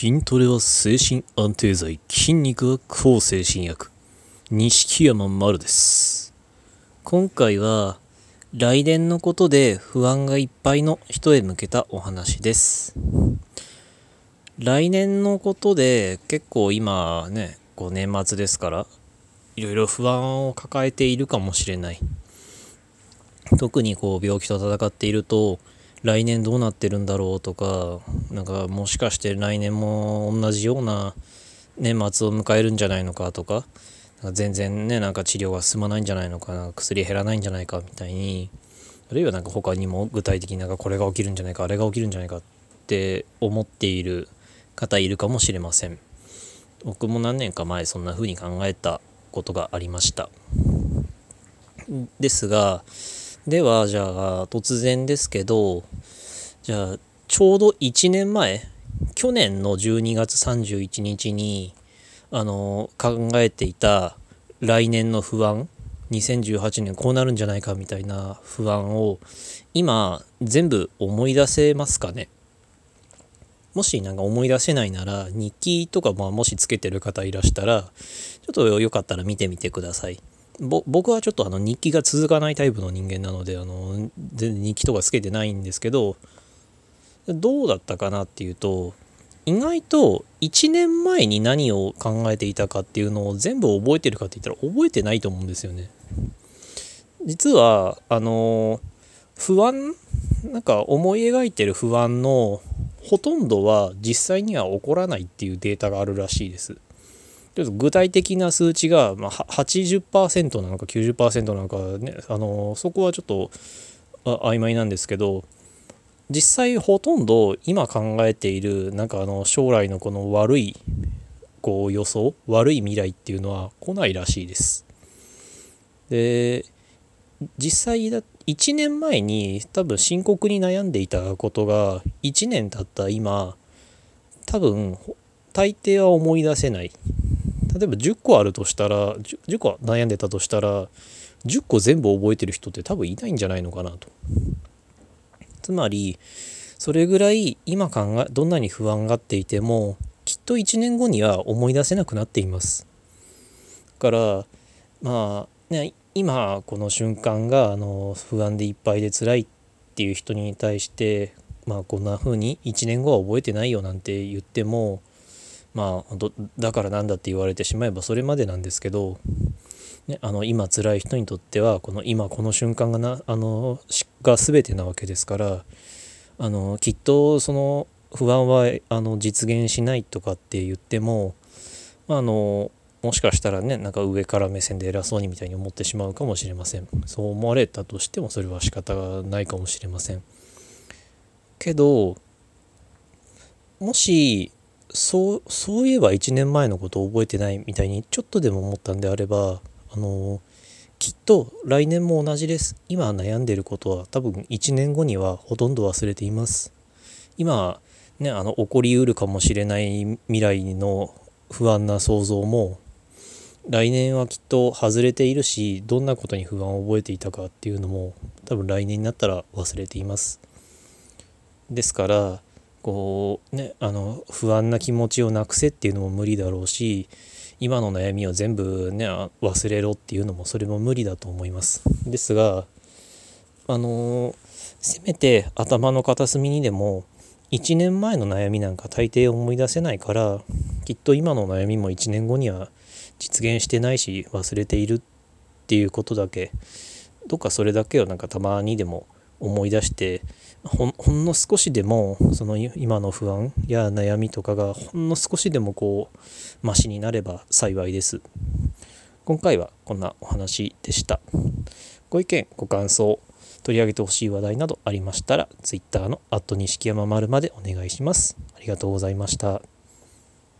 筋トレは精神安定剤筋肉は抗精神薬。錦山丸です。今回は来年のことで不安がいっぱいの人へ向けたお話です。来年のことで結構今ねこう年末ですからいろいろ不安を抱えているかもしれない。特にこう病気と戦っていると来年どうなってるんだろうとかなんかもしかして来年も同じような年末を迎えるんじゃないのかとかか全然ねなんか治療が進まないんじゃないのかな薬減らないんじゃないかみたいにあるいはなんか他にも具体的になんかこれが起きるんじゃないかあれが起きるんじゃないかって思っている方いるかもしれません。僕も何年か前そんな風に考えたことがありました。ですがではじゃあ突然ですけどじゃあちょうど1年前去年の12月31日にあの考えていた来年の不安2018年こうなるんじゃないかみたいな不安を今全部思い出せますかね？もしなんか思い出せないなら日記とかまあもしつけてる方いらしたらちょっとよかったら見てみてください。僕はちょっとあの日記が続かないタイプの人間なのであの全然日記とかつけてないんですけどどうだったかなっていうと意外と1年前に何を考えていたかっていうのを全部覚えてるかって言ったら覚えてないと思うんですよね。実はあの不安なんか思い描いてる不安のほとんどは実際には起こらないっていうデータがあるらしいです。ちょっと具体的な数値が、まあ、80%なのか90%なのかねあのそこはちょっと曖昧なんですけど実際ほとんど今考えているなんかあの将来のこの悪いこう予想悪い未来っていうのは来ないらしいです。で実際だ1年前に多分深刻に悩んでいたことが1年経った今多分大抵は思い出せない例えば10個あるとしたら 10, 10個悩んでたとしたら10個全部覚えてる人って多分いないんじゃないのかなと。つまりそれぐらい今考えどんなに不安がっていてもきっと1年後には思い出せなくなっています。だからまあね今この瞬間があの不安でいっぱいで辛いっていう人に対してまあこんな風に1年後は覚えてないよなんて言ってもまあだからなんだって言われてしまえばそれまでなんですけど、ね、あの今辛い人にとってはこの今この瞬間がなあのが全てなわけですからあのきっとその不安はあの実現しないとかって言っても、まあ、あのもしかしたらねなんか上から目線で偉そうにみたいに思ってしまうかもしれません。そう思われたとしてもそれは仕方がないかもしれません。けどもしそうそういえば1年前のことを覚えてないみたいにちょっとでも思ったんであればあのきっと来年も同じです。今悩んでることは多分1年後にはほとんど忘れています。今ねあの起こりうるかもしれない未来の不安な想像も来年はきっと外れているしどんなことに不安を覚えていたかっていうのも多分来年になったら忘れています。ですからこうねあの不安な気持ちをなくせっていうのも無理だろうし今の悩みを全部ね忘れろっていうのもそれも無理だと思います。ですがあのせめて頭の片隅にでも1年前の悩みなんか大抵思い出せないからきっと今の悩みも1年後には実現してないし忘れているっていうことだけどっかそれだけをなんかたまにでも思い出してほんの少しでもその今の不安や悩みとかがほんの少しでもこうマシになれば幸いです。今回はこんなお話でした。ご意見ご感想取り上げてほしい話題などありましたら Twitter の錦山丸までお願いします。ありがとうございました。